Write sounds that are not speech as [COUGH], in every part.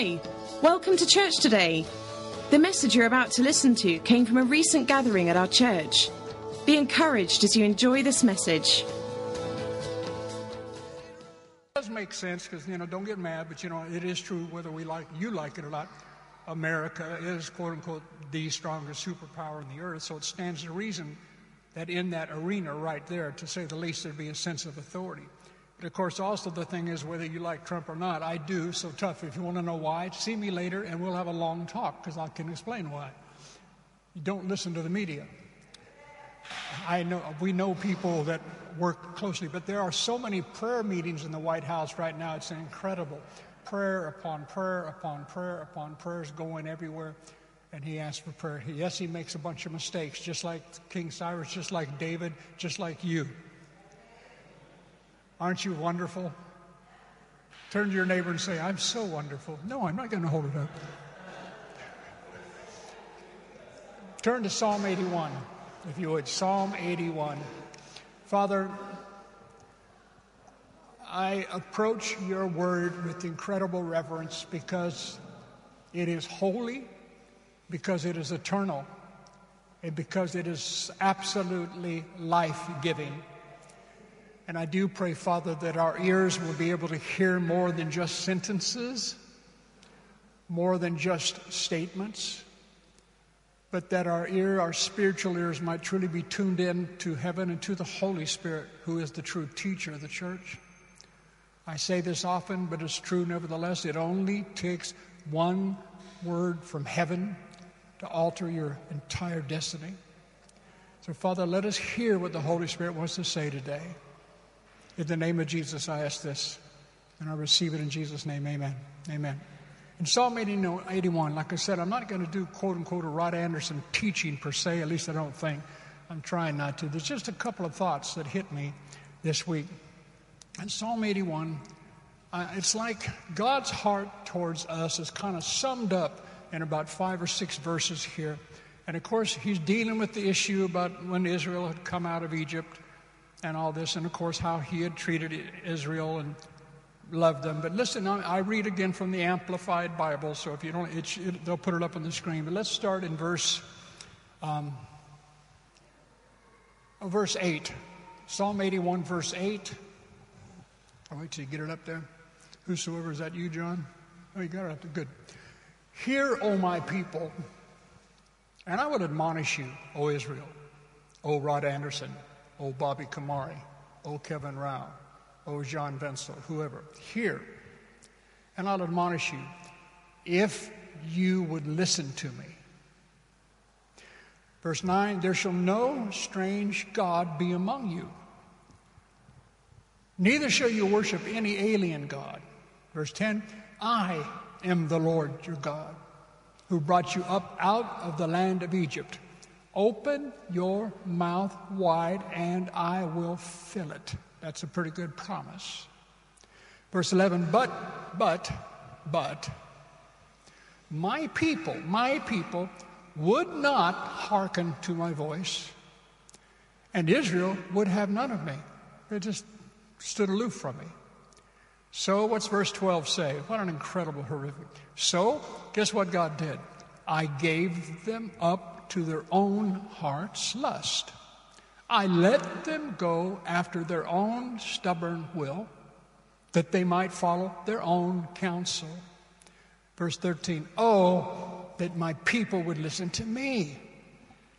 Hi, welcome to church today. The message you're about to listen to came from a recent gathering at our church. Be encouraged as you enjoy this message. It does make sense because you know don't get mad but you know it is true whether we like you like it or not america is quote unquote the strongest superpower in the earth so it stands to reason that in that arena right there to say the least there'd be a sense of authority but of course also the thing is whether you like trump or not i do so tough if you want to know why see me later and we'll have a long talk because i can explain why you don't listen to the media I know we know people that work closely, but there are so many prayer meetings in the White House right now. It's incredible. Prayer upon prayer upon prayer upon prayers going everywhere. And he asks for prayer. Yes, he makes a bunch of mistakes, just like King Cyrus, just like David, just like you. Aren't you wonderful? Turn to your neighbor and say, I'm so wonderful. No, I'm not going to hold it up. Turn to Psalm 81 if you would. Psalm 81. Father, I approach your word with incredible reverence because it is holy, because it is eternal, and because it is absolutely life giving. And I do pray, Father, that our ears will be able to hear more than just sentences, more than just statements but that our ear, our spiritual ears, might truly be tuned in to heaven and to the Holy Spirit, who is the true teacher of the church. I say this often, but it's true nevertheless. It only takes one word from heaven to alter your entire destiny. So, Father, let us hear what the Holy Spirit wants to say today. In the name of Jesus, I ask this, and I receive it in Jesus' name. Amen. Amen. In Psalm 81, like I said, I'm not going to do quote unquote a Rod Anderson teaching per se, at least I don't think. I'm trying not to. There's just a couple of thoughts that hit me this week. In Psalm 81, uh, it's like God's heart towards us is kind of summed up in about five or six verses here. And of course, he's dealing with the issue about when Israel had come out of Egypt and all this, and of course, how he had treated Israel and loved them. But listen, I read again from the Amplified Bible, so if you don't, it, they'll put it up on the screen. But let's start in verse, um, oh, verse 8. Psalm 81, verse 8. I'll wait till you get it up there. Whosoever, is that you, John? Oh, you got it up there. Good. Hear, O my people, and I would admonish you, O Israel, O Rod Anderson, O Bobby Kamari, O Kevin Rao, oh, John Wenzel, whoever, here. And I'll admonish you if you would listen to me. Verse 9 There shall no strange God be among you, neither shall you worship any alien God. Verse 10 I am the Lord your God, who brought you up out of the land of Egypt. Open your mouth wide, and I will fill it. That's a pretty good promise. Verse 11, but, but, but, my people, my people would not hearken to my voice, and Israel would have none of me. They just stood aloof from me. So, what's verse 12 say? What an incredible, horrific. So, guess what God did? I gave them up to their own heart's lust. I let them go after their own stubborn will, that they might follow their own counsel. Verse 13, oh, that my people would listen to me,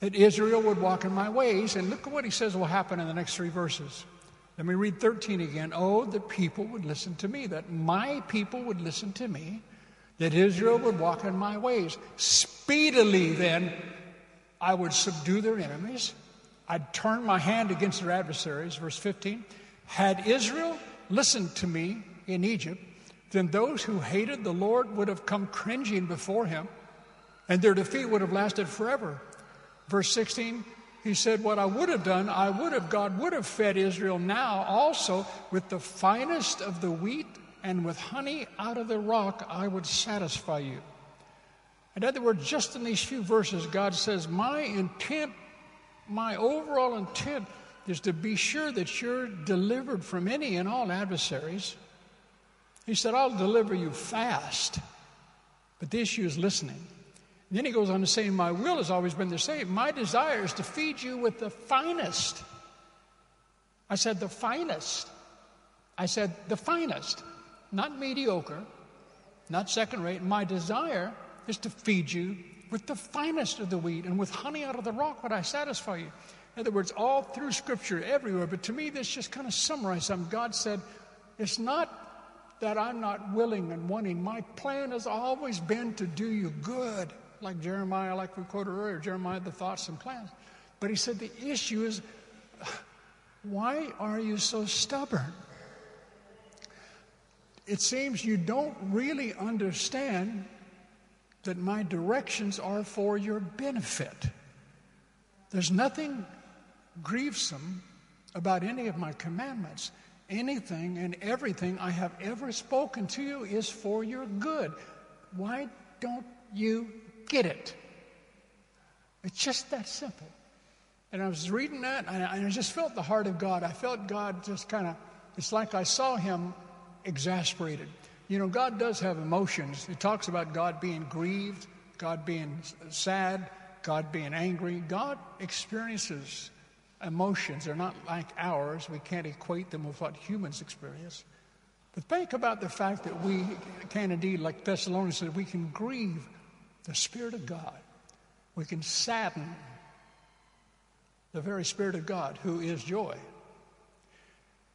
that Israel would walk in my ways. And look at what he says will happen in the next three verses. Let me read 13 again. Oh, that people would listen to me, that my people would listen to me, that Israel would walk in my ways. Speedily, then, I would subdue their enemies I'd turn my hand against their adversaries. Verse 15. Had Israel listened to me in Egypt, then those who hated the Lord would have come cringing before him, and their defeat would have lasted forever. Verse 16, he said, What I would have done, I would have, God would have fed Israel now also with the finest of the wheat and with honey out of the rock, I would satisfy you. In other words, just in these few verses, God says, My intent my overall intent is to be sure that you're delivered from any and all adversaries. He said, I'll deliver you fast. But the issue is listening. And then he goes on to say, My will has always been the same. My desire is to feed you with the finest. I said, The finest. I said, The finest. Not mediocre, not second rate. My desire is to feed you with the finest of the wheat, and with honey out of the rock would I satisfy you. In other words, all through Scripture, everywhere. But to me, this just kind of summarizes. God said, It's not that I'm not willing and wanting. My plan has always been to do you good. Like Jeremiah, like we quoted earlier, Jeremiah, the thoughts and plans. But he said, The issue is, why are you so stubborn? It seems you don't really understand that my directions are for your benefit. There's nothing grievesome about any of my commandments. Anything and everything I have ever spoken to you is for your good. Why don't you get it? It's just that simple. And I was reading that, and I just felt the heart of God. I felt God just kind of, it's like I saw him exasperated. You know, God does have emotions. It talks about God being grieved, God being sad, God being angry. God experiences emotions. They're not like ours. We can't equate them with what humans experience. But think about the fact that we can indeed, like Thessalonians said, we can grieve the Spirit of God. We can sadden the very Spirit of God, who is joy.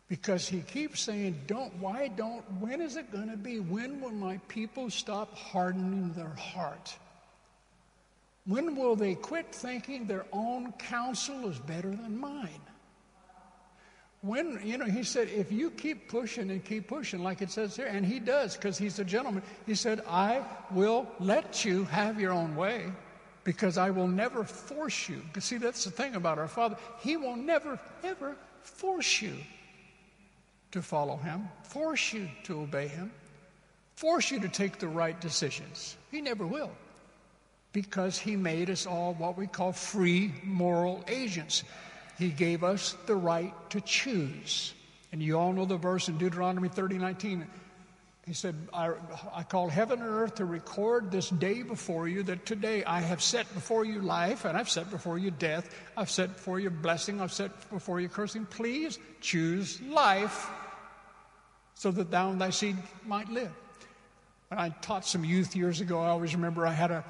Because he keeps saying, Don't, why don't, when is it going to be? When will my people stop hardening their heart? When will they quit thinking their own counsel is better than mine? When, you know, he said, if you keep pushing and keep pushing, like it says here, and he does because he's a gentleman, he said, I will let you have your own way because I will never force you. See, that's the thing about our Father. He will never, ever force you to follow him, force you to obey him, force you to take the right decisions. He never will because he made us all what we call free moral agents. He gave us the right to choose. And you all know the verse in Deuteronomy 30 19. He said, I, I call heaven and earth to record this day before you that today I have set before you life and I've set before you death. I've set before you blessing. I've set before you cursing. Please choose life so that thou and thy seed might live. When I taught some youth years ago, I always remember I had a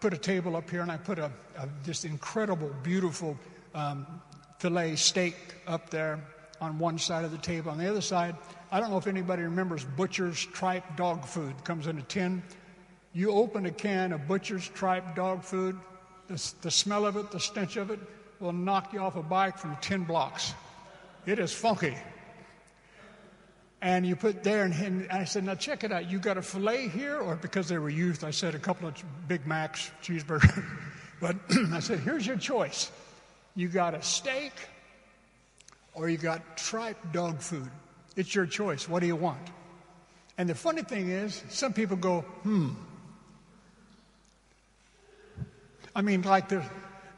put a table up here and I put a, a this incredible, beautiful um, filet steak up there on one side of the table. On the other side, I don't know if anybody remembers Butcher's Tripe dog food. It comes in a tin. You open a can of Butcher's Tripe dog food, the, the smell of it, the stench of it will knock you off a bike from 10 blocks. It is funky and you put there, and, and, I said, now check it out. You got a filet here, or because they were youth, I said a couple of Big Macs, cheeseburger. [LAUGHS] but [CLEARS THROAT] I said, here's your choice. You got a steak, or you got tripe dog food. It's your choice. What do you want? And the funny thing is, some people go, hmm. I mean, like they,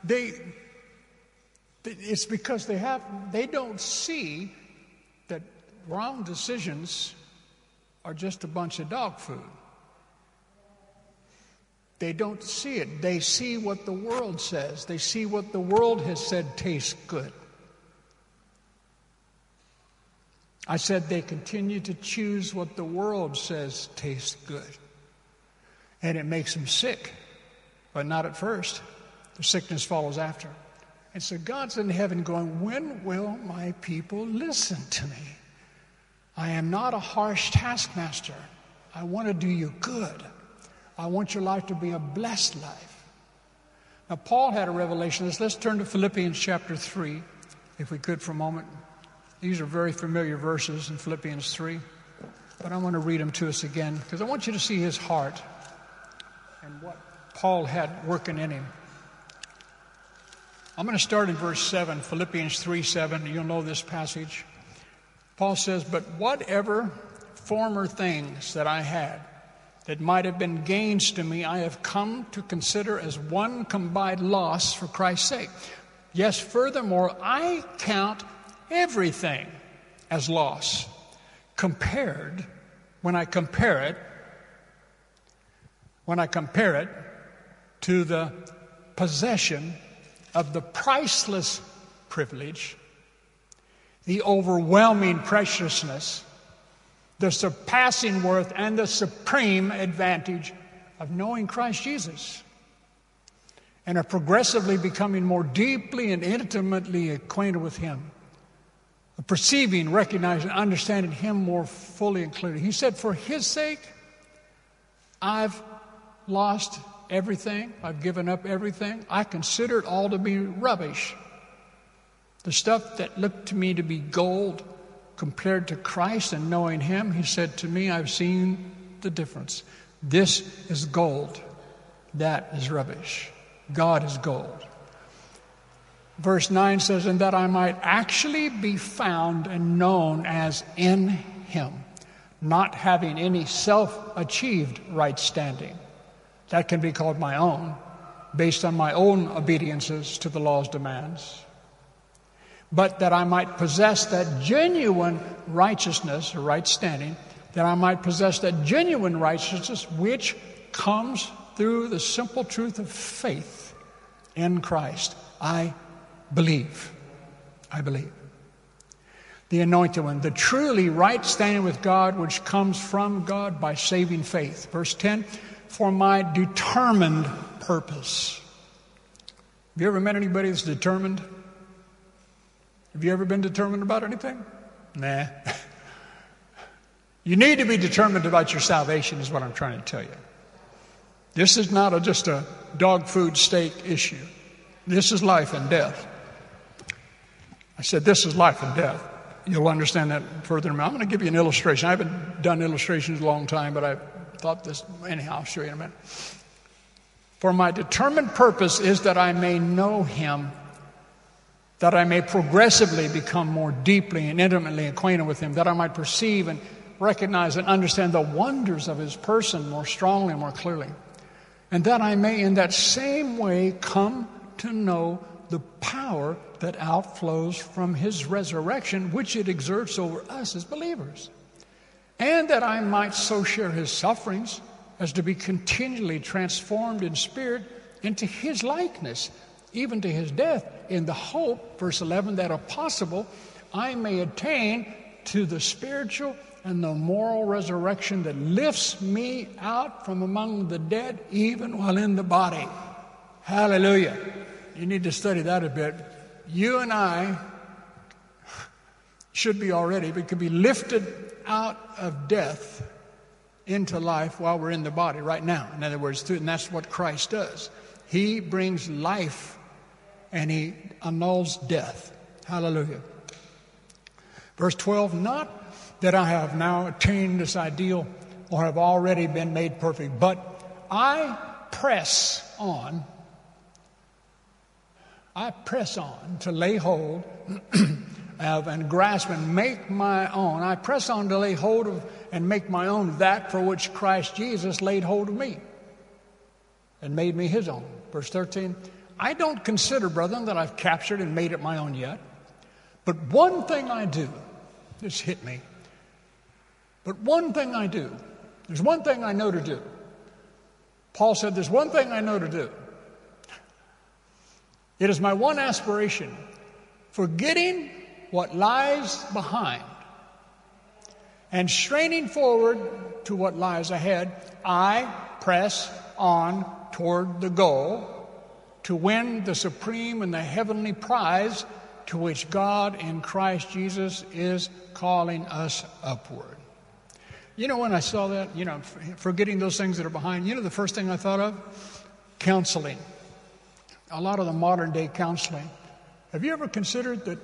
they, it's because they have, they don't see that wrong decisions are just a bunch of dog food. They don't see it. They see what the world says. They see what the world has said tastes good. I said they continue to choose what the world says tastes good. And it makes them sick, but not at first. The sickness follows after. And so God's in heaven going, When will my people listen to me? I am not a harsh taskmaster. I want to do you good. I want your life to be a blessed life. Now, Paul had a revelation. Let's, let's turn to Philippians chapter 3, if we could for a moment. These are very familiar verses in Philippians 3, but I want to read them to us again because I want you to see his heart and what Paul had working in him. I'm going to start in verse 7, Philippians 3 7. You'll know this passage. Paul says, But whatever former things that I had that might have been gains to me, I have come to consider as one combined loss for Christ's sake. Yes, furthermore, I count everything as loss compared, when I compare it when I compare it to the possession of the priceless privilege, the overwhelming preciousness, the surpassing worth, and the supreme advantage of knowing Christ Jesus and of progressively becoming more deeply and intimately acquainted with Him, of perceiving, recognizing, understanding Him more fully and clearly. He said, For His sake, I've lost everything, I've given up everything. I consider it all to be rubbish. The stuff that looked to me to be gold compared to Christ and knowing Him, He said to me, I've seen the difference. This is gold, that is rubbish. God is gold. Verse 9 says, And that I might actually be found and known as in Him, not having any self achieved right standing. That can be called my own, based on my own obediences to the law's demands. But that I might possess that genuine righteousness right standing, that I might possess that genuine righteousness which comes through the simple truth of faith in Christ. I believe. I believe. The anointed one, the truly right standing with God, which comes from God by saving faith. Verse 10 For my determined purpose. Have you ever met anybody that's determined? Have you ever been determined about anything? Nah. [LAUGHS] you need to be determined about your salvation, is what I'm trying to tell you. This is not a, just a dog food steak issue. This is life and death. I said, This is life and death. You'll understand that further. I'm going to give you an illustration. I haven't done illustrations a long time, but I thought this, anyhow, I'll show you in a minute. For my determined purpose is that I may know him, that I may progressively become more deeply and intimately acquainted with him, that I might perceive and recognize and understand the wonders of his person more strongly and more clearly and that I may in that same way come to know the power that outflows from his resurrection, which it exerts over us as believers. And that I might so share his sufferings as to be continually transformed in spirit into his likeness, even to his death, in the hope, verse 11, that if possible, I may attain to the spiritual and the moral resurrection that lifts me out from among the dead, even while in the body. Hallelujah. You need to study that a bit. You and I should be already, we could be lifted out of death into life while we're in the body right now. In other words, and that's what Christ does. He brings life and he annuls death. Hallelujah. Verse 12, not that I have now attained this ideal or have already been made perfect, but I press on. I press on to lay hold [CLEARS THROAT] of and grasp and make my own. I press on to lay hold of and make my own that for which Christ Jesus laid hold of me and made me his own. Verse 13 I don't consider, brethren, that I've captured and made it my own yet. But one thing I do, this hit me. But one thing I do, there's one thing I know to do. Paul said, There's one thing I know to do. It is my one aspiration, forgetting what lies behind and straining forward to what lies ahead, I press on toward the goal to win the supreme and the heavenly prize to which God in Christ Jesus is calling us upward. You know, when I saw that, you know, forgetting those things that are behind, you know, the first thing I thought of? Counseling. A lot of the modern day counseling. Have you ever considered that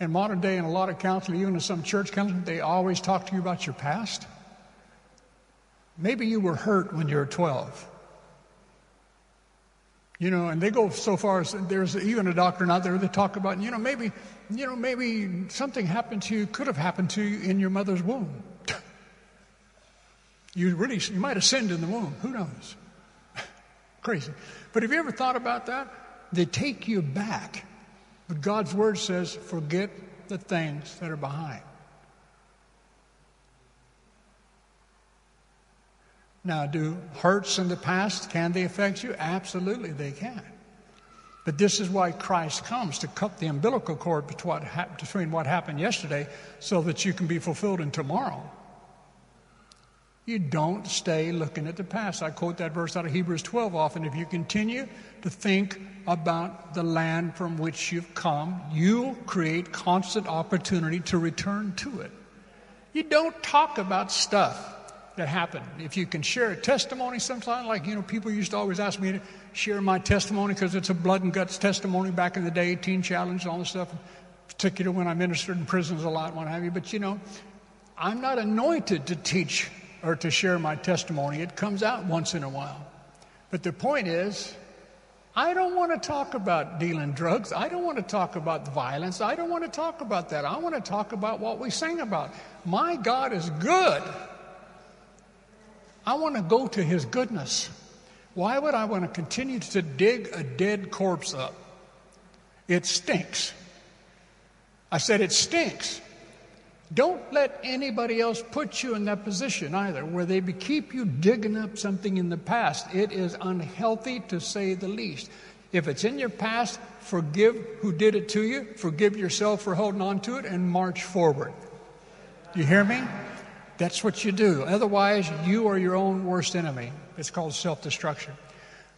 in modern day, in a lot of counseling, even in some church counseling, they always talk to you about your past? Maybe you were hurt when you were 12. You know, and they go so far as there's even a doctrine out there that talk about, you know, maybe, you know, maybe something happened to you, could have happened to you in your mother's womb. [LAUGHS] You really, you might have sinned in the womb. Who knows? [LAUGHS] Crazy. But have you ever thought about that? They take you back. But God's word says, forget the things that are behind. Now, do hurts in the past, can they affect you? Absolutely, they can. But this is why Christ comes to cut the umbilical cord between what happened yesterday so that you can be fulfilled in tomorrow. You don't stay looking at the past. I quote that verse out of Hebrews 12 often. If you continue to think about the land from which you've come, you'll create constant opportunity to return to it. You don't talk about stuff that happened. If you can share a testimony sometime, like, you know, people used to always ask me to share my testimony because it's a blood and guts testimony back in the day, teen challenge, and all this stuff, particularly when I ministered in prisons a lot, what have you. But, you know, I'm not anointed to teach or to share my testimony. It comes out once in a while. But the point is, I don't want to talk about dealing drugs. I don't want to talk about violence. I don't want to talk about that. I want to talk about what we sing about. My God is good. I want to go to his goodness. Why would I want to continue to dig a dead corpse up? It stinks. I said it stinks. Don't let anybody else put you in that position either, where they keep you digging up something in the past. It is unhealthy to say the least. If it's in your past, forgive who did it to you, forgive yourself for holding on to it, and march forward. Do you hear me? That's what you do. Otherwise, you are your own worst enemy. It's called self destruction.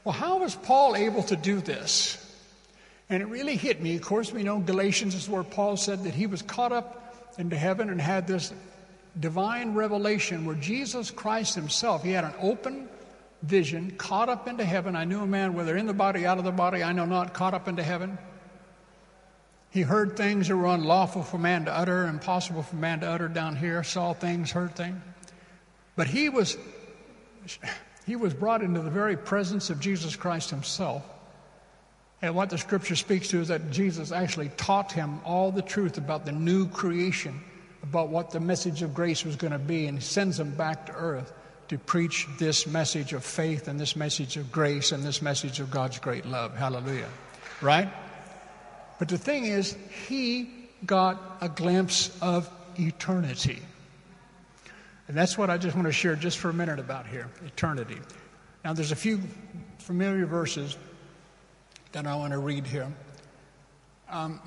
Well, how was Paul able to do this? And it really hit me. Of course, we know Galatians is where Paul said that he was caught up into heaven and had this divine revelation where Jesus Christ himself, he had an open vision, caught up into heaven. I knew a man, whether in the body, out of the body, I know not, caught up into heaven. He heard things that were unlawful for man to utter, impossible for man to utter down here, saw things, heard things. But he was, he was brought into the very presence of Jesus Christ himself. And what the scripture speaks to is that Jesus actually taught him all the truth about the new creation, about what the message of grace was going to be, and sends him back to earth to preach this message of faith and this message of grace and this message of God's great love. Hallelujah. Right? But the thing is, he got a glimpse of eternity. And that's what I just want to share just for a minute about here eternity. Now, there's a few familiar verses that I want to read here. Um,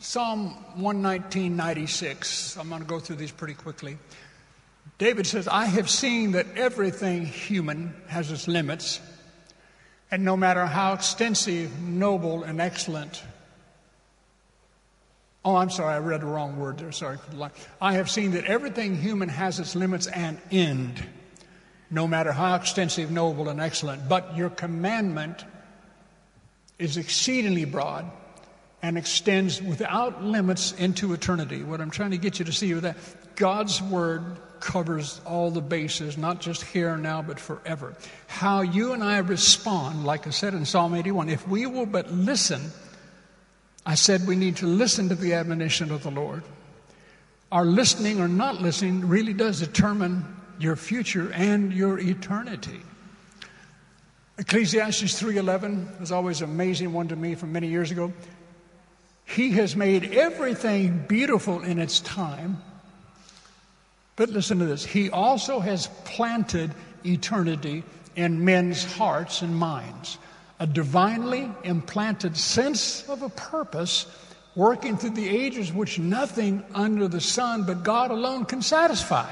Psalm 119.96. I'm going to go through these pretty quickly. David says, I have seen that everything human has its limits, and no matter how extensive, noble, and excellent. Oh, I'm sorry, I read the wrong word there. Sorry. I have seen that everything human has its limits and end, no matter how extensive, noble, and excellent. But your commandment is exceedingly broad and extends without limits into eternity. What I'm trying to get you to see with that, God's Word covers all the bases, not just here and now, but forever. How you and I respond, like I said in Psalm 81, if we will but listen, I said we need to listen to the admonition of the Lord. Our listening or not listening really does determine your future and your eternity. Ecclesiastes 3:11 was always an amazing one to me from many years ago. He has made everything beautiful in its time. But listen to this. He also has planted eternity in men's hearts and minds. A divinely implanted sense of a purpose working through the ages which nothing under the sun but God alone can satisfy.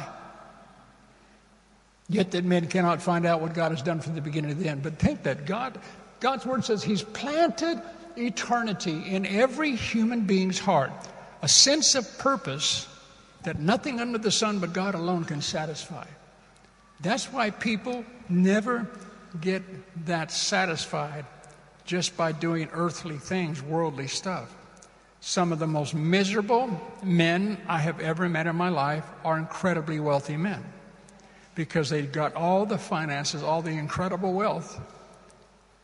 Yet that men cannot find out what God has done from the beginning to the end. But think that God, God's word says He's planted eternity in every human being's heart, a sense of purpose that nothing under the sun but God alone can satisfy. That's why people never get that satisfied just by doing earthly things, worldly stuff. Some of the most miserable men I have ever met in my life are incredibly wealthy men because they've got all the finances, all the incredible wealth.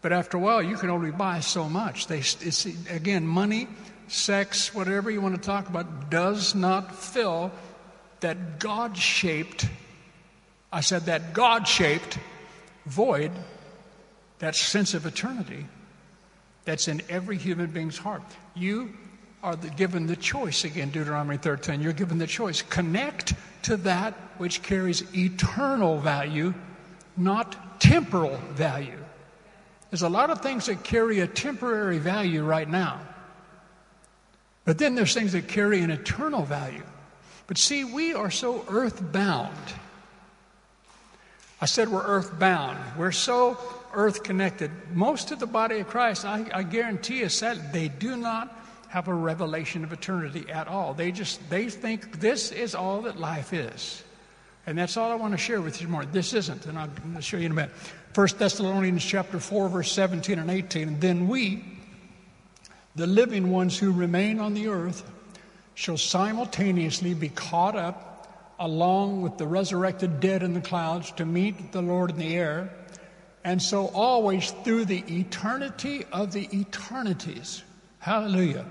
But after a while, you can only buy so much. They, it's, again, money, sex, whatever you want to talk about, does not fill that God shaped, I said that God shaped void, that sense of eternity that's in every human being's heart. You are the, given the choice, again, Deuteronomy 13, you're given the choice. Connect to that which carries eternal value not temporal value. There's a lot of things that carry a temporary value right now. But then there's things that carry an eternal value. But see, we are so earthbound. I said we're earthbound. We're so earth connected. Most of the body of Christ, I, I guarantee you, said they do not have a revelation of eternity at all. They just they think this is all that life is. And that's all I want to share with you tomorrow. This isn't, and I'll, I'll show you in a minute. 1 Thessalonians chapter 4, verse 17 and 18. And Then we, the living ones who remain on the earth, shall simultaneously be caught up along with the resurrected dead in the clouds to meet the Lord in the air. And so, always through the eternity of the eternities, hallelujah,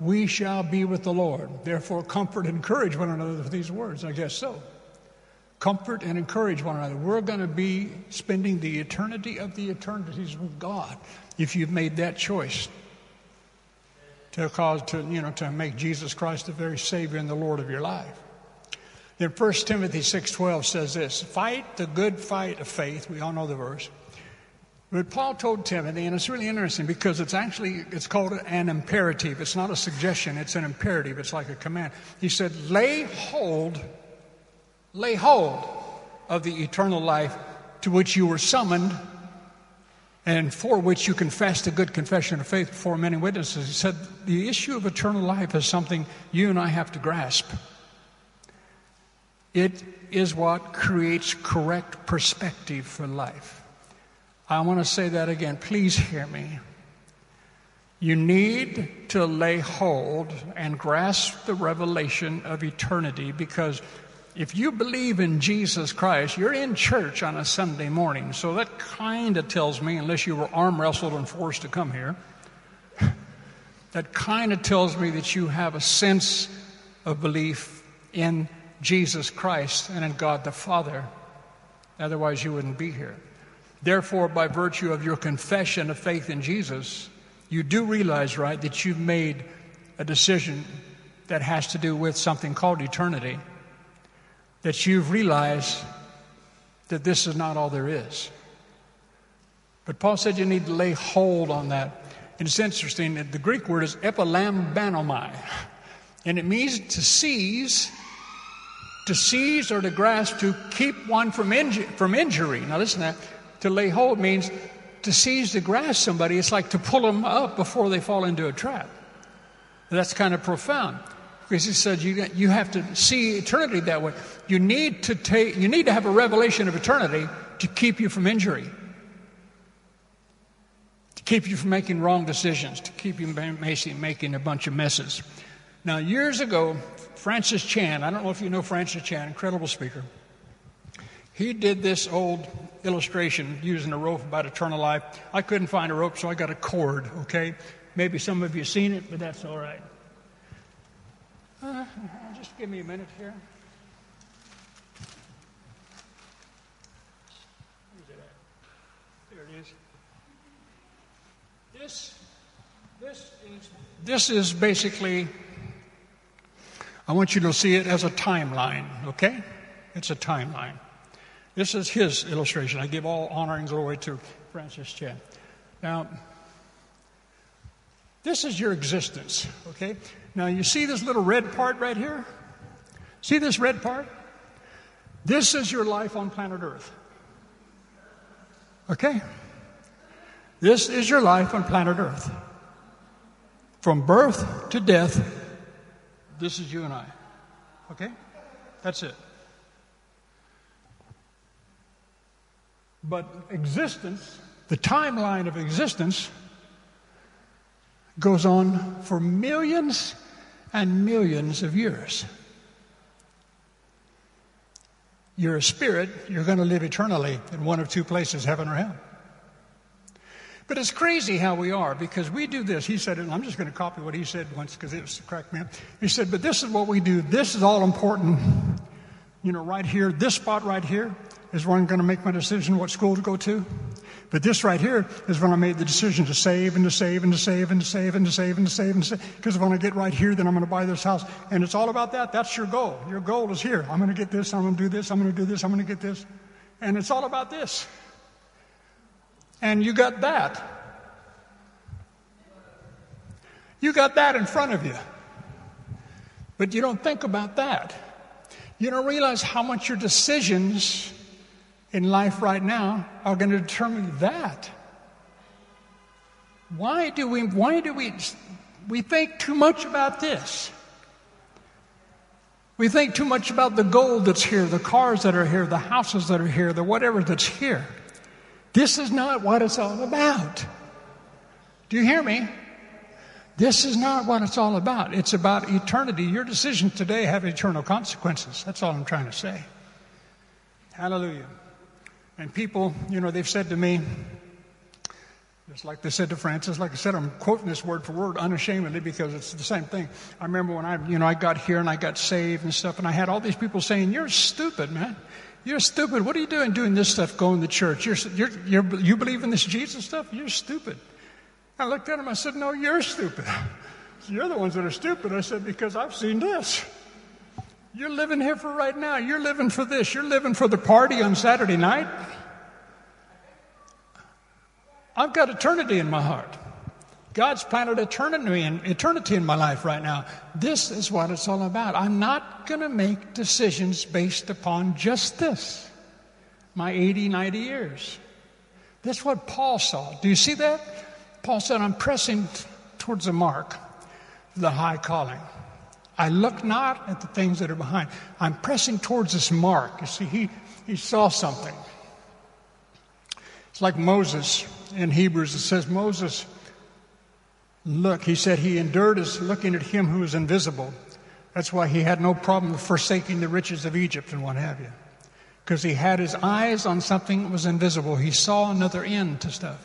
we shall be with the Lord. Therefore, comfort and encourage one another with these words. I guess so. Comfort and encourage one another. We're going to be spending the eternity of the eternities with God if you've made that choice to cause to you know to make Jesus Christ the very Savior and the Lord of your life. Then 1 Timothy 6:12 says this, fight the good fight of faith. We all know the verse. But Paul told Timothy, and it's really interesting because it's actually it's called an imperative. It's not a suggestion, it's an imperative. It's like a command. He said, lay hold, lay hold of the eternal life to which you were summoned and for which you confessed a good confession of faith before many witnesses. He said the issue of eternal life is something you and I have to grasp. It is what creates correct perspective for life. I want to say that again. Please hear me. You need to lay hold and grasp the revelation of eternity because if you believe in Jesus Christ, you're in church on a Sunday morning. So that kind of tells me, unless you were arm wrestled and forced to come here, [LAUGHS] that kind of tells me that you have a sense of belief in Jesus Christ and in God the Father. Otherwise, you wouldn't be here. Therefore, by virtue of your confession of faith in Jesus, you do realize, right, that you've made a decision that has to do with something called eternity that you've realized that this is not all there is. But Paul said you need to lay hold on that. And it's interesting, the Greek word is epilambanomai, and it means to seize, to seize or to grasp, to keep one from, inju- from injury. Now listen to that. To lay hold means to seize, to grasp somebody. It's like to pull them up before they fall into a trap. That's kind of profound. Because he said you, you have to see eternity that way. You need to take you need to have a revelation of eternity to keep you from injury. To keep you from making wrong decisions, to keep you from making a bunch of messes. Now, years ago, Francis Chan, I don't know if you know Francis Chan, incredible speaker. He did this old illustration using a rope about eternal life. I couldn't find a rope, so I got a cord, okay? Maybe some of you have seen it, but that's all right. Uh, just give me a minute here. There it is. This, this is, this is basically, I want you to see it as a timeline, okay? It's a timeline. This is his illustration. I give all honor and glory to Francis Chan. Now, this is your existence, okay? Now, you see this little red part right here? See this red part? This is your life on planet Earth. Okay? This is your life on planet Earth. From birth to death, this is you and I. Okay? That's it. But existence, the timeline of existence, goes on for millions and millions of years. You're a spirit, you're going to live eternally in one of two places, heaven or hell. But it's crazy how we are because we do this. He said and I'm just going to copy what he said once because it was cracked me up. He said, But this is what we do. This is all important. You know, right here, this spot right here is where I'm going to make my decision what school to go to. But this right here is when I made the decision to save and to save and to save and to save and to save and to save and to save. Because when I get right here, then I'm going to buy this house. And it's all about that. That's your goal. Your goal is here. I'm going to get this. I'm going to do this. I'm going to do this. I'm going to get this. and it's all about this. And you got that. You got that in front of you. But you don't think about that. You don't realize how much your decisions in life right now are going to determine that. Why do we, why do we, we think too much about this? We think too much about the gold that's here, the cars that are here, the houses that are here, the whatever that's here. This is not what it's all about. Do you hear me? This is not what it's all about. It's about eternity. Your decisions today have eternal consequences. That's all I'm trying to say. Hallelujah. And people, you know, they've said to me, just like they said to Francis, like I said, I'm quoting this word for word unashamedly because it's the same thing. I remember when I, you know, I got here and I got saved and stuff, and I had all these people saying, "You're stupid, man. You're stupid. What are you doing doing this stuff, going to church? You're, you're, you're, you believe in this Jesus stuff? You're stupid." I looked at him. I said, "No, you're stupid. [LAUGHS] You're the ones that are stupid." I said, "Because I've seen this." You're living here for right now. You're living for this. You're living for the party on Saturday night. I've got eternity in my heart. God's planted eternity in, eternity in my life right now. This is what it's all about. I'm not going to make decisions based upon just this, my 80, 90 years. That's what Paul saw. Do you see that? Paul said, I'm pressing towards the mark, the high calling. I look not at the things that are behind. I'm pressing towards this mark. You see, he, he saw something. It's like Moses in Hebrews. It says, Moses, look, he said he endured as looking at him who is invisible. That's why he had no problem forsaking the riches of Egypt and what have you. Because he had his eyes on something that was invisible. He saw another end to stuff.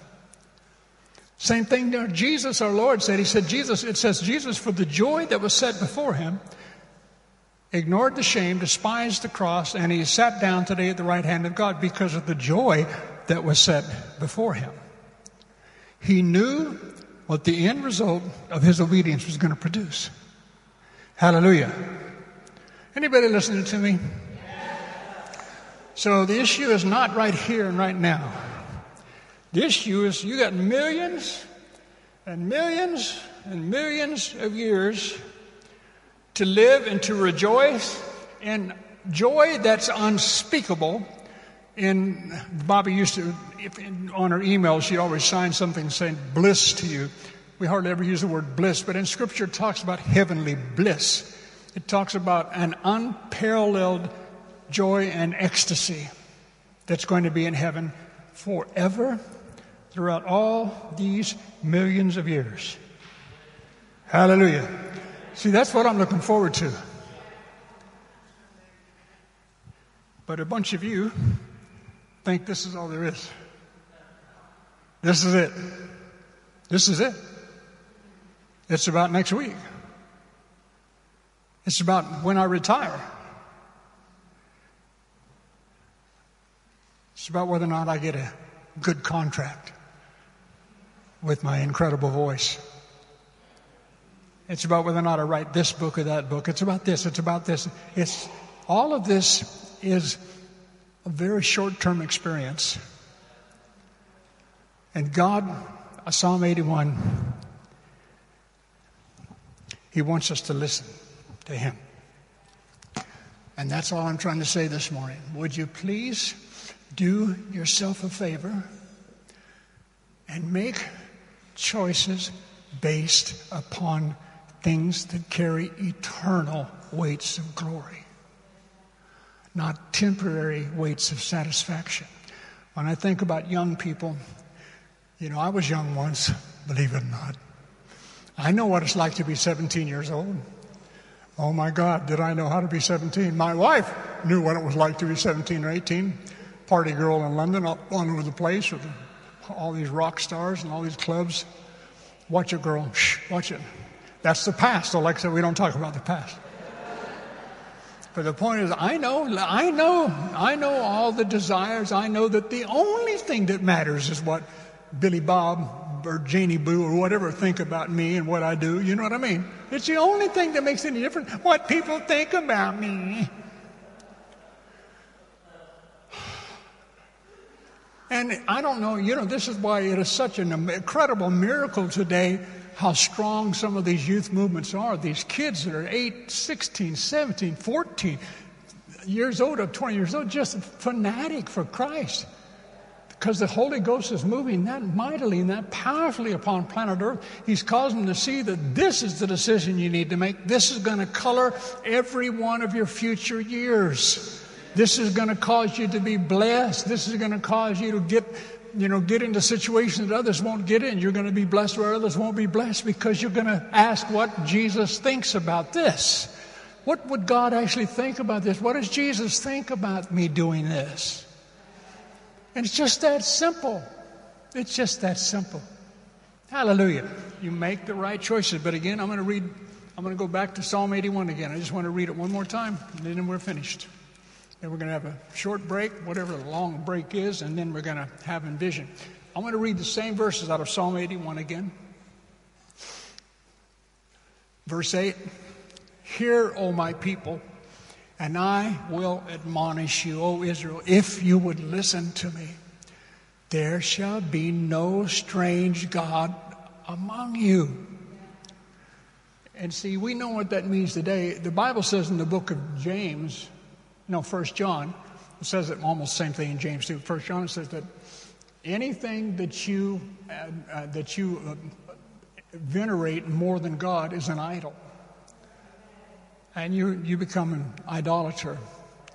Same thing there. Jesus, our Lord, said, He said, Jesus, it says, Jesus, for the joy that was set before him, ignored the shame, despised the cross, and he sat down today at the right hand of God because of the joy that was set before him. He knew what the end result of his obedience was going to produce. Hallelujah. Anybody listening to me? So the issue is not right here and right now. The issue is you got millions and millions and millions of years to live and to rejoice in joy that's unspeakable. And Bobby used to, if, on her email, she always signed something saying bliss to you. We hardly ever use the word bliss, but in Scripture it talks about heavenly bliss. It talks about an unparalleled joy and ecstasy that's going to be in heaven forever throughout all these millions of years. Hallelujah. See, that's what I'm looking forward to. But a bunch of you think this is all there is. This is it. This is it. It's about next week. It's about when I retire. It's about whether or not I get a good contract with my incredible voice. It's about whether or not I write this book or that book. It's about this. It's about this. It's all of this is a very short-term experience. And God, Psalm 81, He wants us to listen to Him. And that's all I'm trying to say this morning. Would you please do yourself a favor and make choices based upon things that carry eternal weights of glory, not temporary weights of satisfaction. When I think about young people, you know, I was young once, believe it or not. I know what it's like to be 17 years old. Oh my God, did I know how to be 17? My wife knew what it was like to be 17 or 18. Party girl in London, all over the place with all these rock stars and all these clubs. Watch it, girl. Shh, watch it. That's the past. Said, we don't talk about the past. But the point is, I know, I know, I know all the desires. I know that the only thing that matters is what Billy Bob or Janie Boo or whatever think about me and what I do. You know what I mean? It's the only thing that makes any difference. What people think about me. And I don't know, you know, this is why it is such an incredible miracle today how strong some of these youth movements are. These kids that are 8, 16, 17, 14 years old, up 20 years old, just fanatic for Christ. Because the Holy Ghost is moving that mightily and that powerfully upon planet Earth. He's causing them to see that this is the decision you need to make. This is going to color every one of your future years. This is going to cause you to be blessed. This is going to cause you to get you know, get into situations that others won't get in. You're going to be blessed where others won't be blessed because you're going to ask what Jesus thinks about this. What would God actually think about this? What does Jesus think about me doing this? And it's just that simple. It's just that simple. Hallelujah. You make the right choices. But again, I'm going to read, I'm going to go back to Psalm 81 again. I just want to read it one more time, and then we're finished. Then we're going to have a short break, whatever the long break is, and then we're going to have Envision. I'm going to read the same verses out of Psalm 81 again. Verse 8 Hear, O my people, and I will admonish you, O Israel, if you would listen to me. There shall be no strange God among you. And see, we know what that means today. The Bible says in the book of James, no, First John. Says it almost same thing in James too. First John says that anything that you uh, uh, that you uh, venerate more than God is an idol, and you you become an idolater.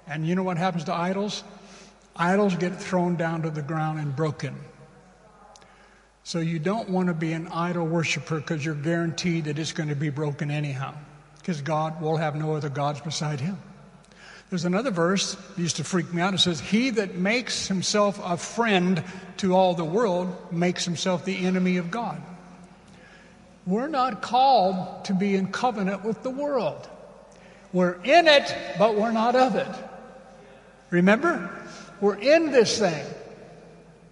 And you know what happens to idols? Idols get thrown down to the ground and broken. So you don't want to be an idol worshiper because you're guaranteed that it's going to be broken anyhow, because God will have no other gods beside Him. There's another verse that used to freak me out. It says, He that makes himself a friend to all the world makes himself the enemy of God. We're not called to be in covenant with the world. We're in it, but we're not of it. Remember? We're in this thing.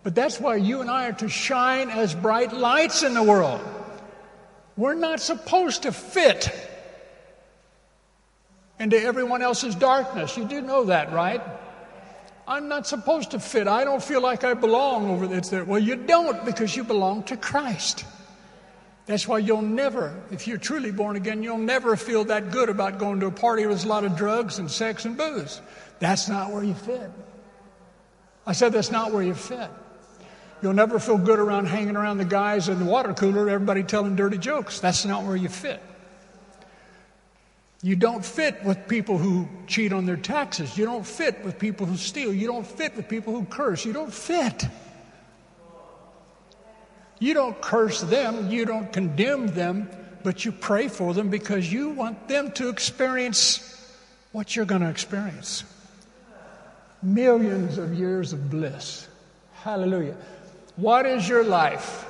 But that's why you and I are to shine as bright lights in the world. We're not supposed to fit into everyone else's darkness. You do know that, right? I'm not supposed to fit. I don't feel like I belong over there. Well, you don't because you belong to Christ. That's why you'll never, if you're truly born again, you'll never feel that good about going to a party with a lot of drugs and sex and booze. That's not where you fit. I said that's not where you fit. You'll never feel good around hanging around the guys in the water cooler, everybody telling dirty jokes. That's not where you fit. You don't fit with people who cheat on their taxes. You don't fit with people who steal. You don't fit with people who curse. You don't fit. You don't curse them. You don't condemn them, but you pray for them because you want them to experience what you're going to experience millions of years of bliss. Hallelujah. What is your life?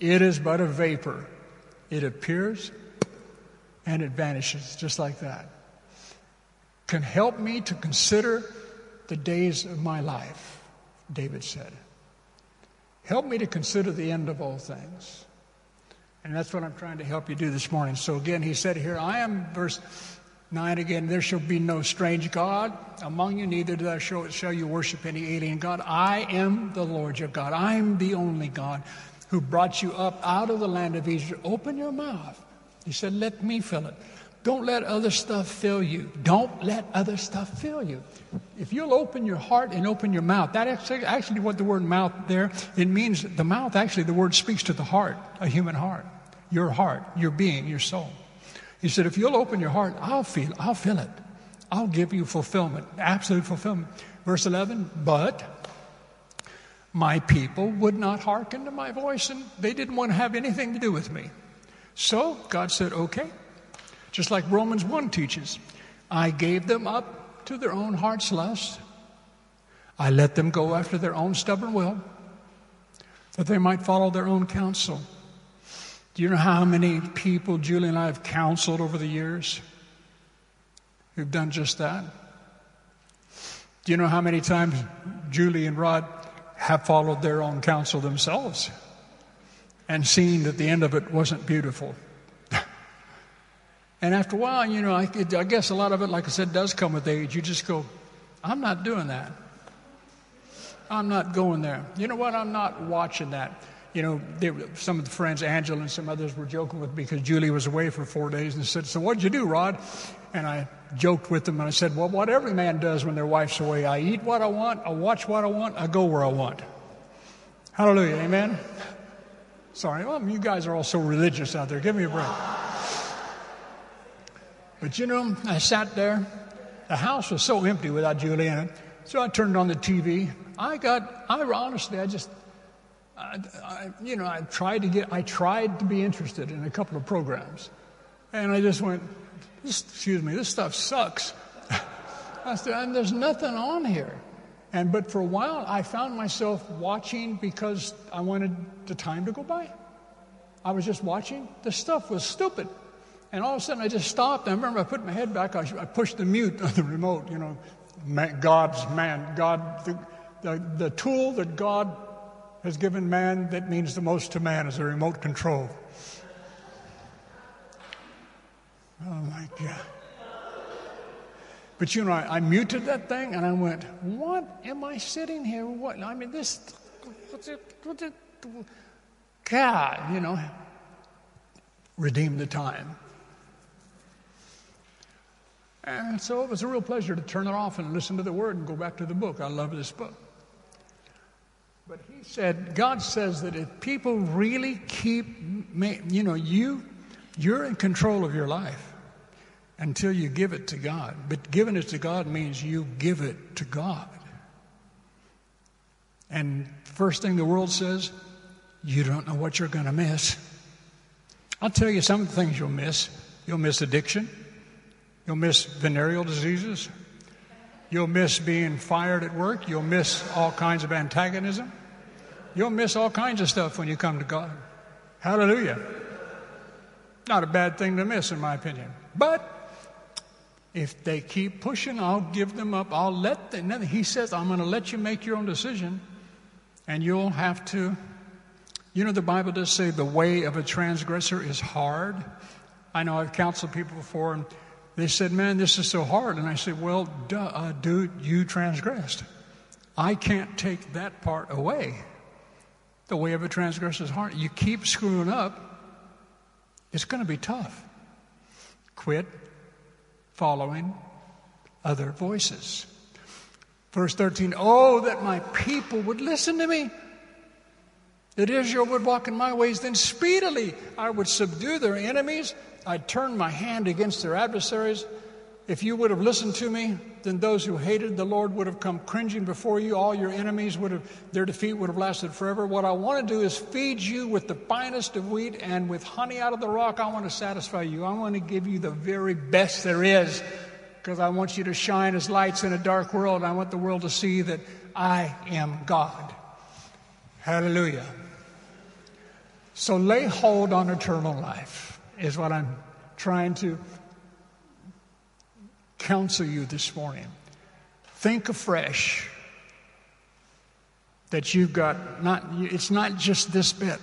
It is but a vapor. It appears and it vanishes just like that. Can help me to consider the days of my life, David said. Help me to consider the end of all things. And that's what I'm trying to help you do this morning. So again, he said here, I am, verse 9 again, there shall be no strange God among you, neither I shall you worship any alien God. I am the Lord your God. I'm the only God who brought you up out of the land of Egypt. Open your mouth he said, Let me fill it. Don't let other stuff fill you. Don't let other stuff fill you. If you'll open your heart and open your mouth, that actually, actually what the word mouth there, it means the mouth actually, the word speaks to the heart, a human heart, your heart, your being, your soul. He said, if you'll open your heart, I'll feel, I'll fill it. I'll give you fulfillment, absolute fulfillment. Verse 11, but my people would not hearken to my voice and they didn't want to have anything to do with me. So God said, okay. Just like Romans 1 teaches, I gave them up to their own heart's lust. I let them go after their own stubborn will, that they might follow their own counsel. Do you know how many people Julie and I have counseled over the years who've done just that? Do you know how many times Julie and Rod have followed their own counsel themselves? And seeing that the end of it wasn't beautiful. and after a while, you know, I, I guess a lot of it, like I said, does come with age. You just go, I'm not doing that. I'm not going there. You know what? I'm not watching that. You know, they, some of the friends, Angela and some others, were joking with me because Julie was away for four days and said, So what'd you do, Rod? And I joked with them and I said, Well, what every man does when their wife's away, I eat what I want, I watch what I want, I go where I want. Hallelujah. Amen. Sorry, well, you guys are all so religious out there. Give me a break. But you know, I sat there. The house was so empty without it. So I turned on the TV. I got, I honestly, I just, I, I, you know, I tried to get, I tried to be interested in a couple of programs. And I just went, excuse me, this stuff sucks. [LAUGHS] I said, and there's nothing on here. And but for a while, I found myself watching because I wanted the time to go by. I was just watching. The stuff was stupid. And all of a sudden, I just stopped. I remember I put my head back. I, I pushed the mute on the remote. You know, man, God's man, God, the, the, the tool that God has given man that means the most to man is a remote control. Oh my God. But you know, I, I, muted that thing and I went, What am I sitting here? What? I mean, this, God, you know, redeem the time. And so it was a real pleasure to turn it off and listen to the word and go back to the book. I love this book. But he said, God says that if people really keep, you know, you, you're in control of your life until you give it to God. But giving it to God means you give it to God. And first thing the world says, you don't know what you're going to miss. I'll tell you some things you'll miss. You'll miss addiction. You'll miss venereal diseases. You'll miss being fired at work. You'll miss all kinds of antagonism. You'll miss all kinds of stuff when you come to God. Hallelujah. Not a bad thing to miss, in my opinion. But if they keep pushing, I'll give them up. I'll let them. He says, I'm going to let you make your own decision, and you'll have to. You know, the Bible does say the way of a transgressor is hard. I know I've counseled people before, and they said, Man, this is so hard. And I said, Well, duh, uh, dude, you transgressed. I can't take that part away. The way of a transgressor is hard. You keep screwing up, it's going to be tough. Quit following other voices. Verse 13, Oh, that my people would listen to me. That Israel would walk in my ways, then speedily I would subdue their enemies I'd turn my hand against their adversaries. If you would have listened to me, then those who hated the Lord would have come cringing before you. All your enemies would have, their defeat would have lasted forever. What I want to do is feed you with the finest of wheat and with honey out of the rock. I want to satisfy you. I want to give you the very best there is because I want you to shine as lights in a dark world. I want the world to see that I am God. Hallelujah. So lay hold on eternal life is what I'm trying to counsel you this morning. Think afresh that you've got not, it's not just this bit.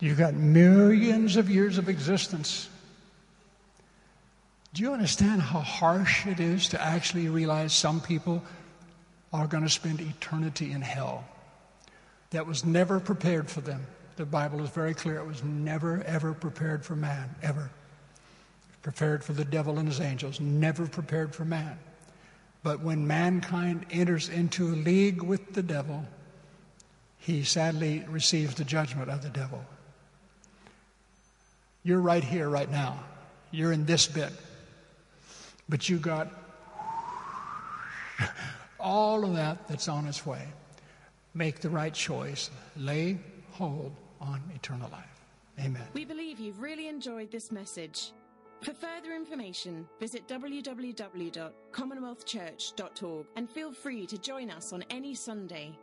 You've got millions of years of existence. Do you understand how harsh it is to actually realize some people are going to spend eternity in hell? That was never prepared for them. The Bible is very clear. It was never, ever prepared for man, ever. Prepared for the devil and his angels, never prepared for man. But when mankind enters into a league with the devil, he sadly receives the judgment of the devil. You're right here, right now. You're in this bit. But you got all of that that's on its way. Make the right choice. Lay hold on eternal life. Amen. We believe you've really enjoyed this message. For further information, visit www.commonwealthchurch.org and feel free to join us on any Sunday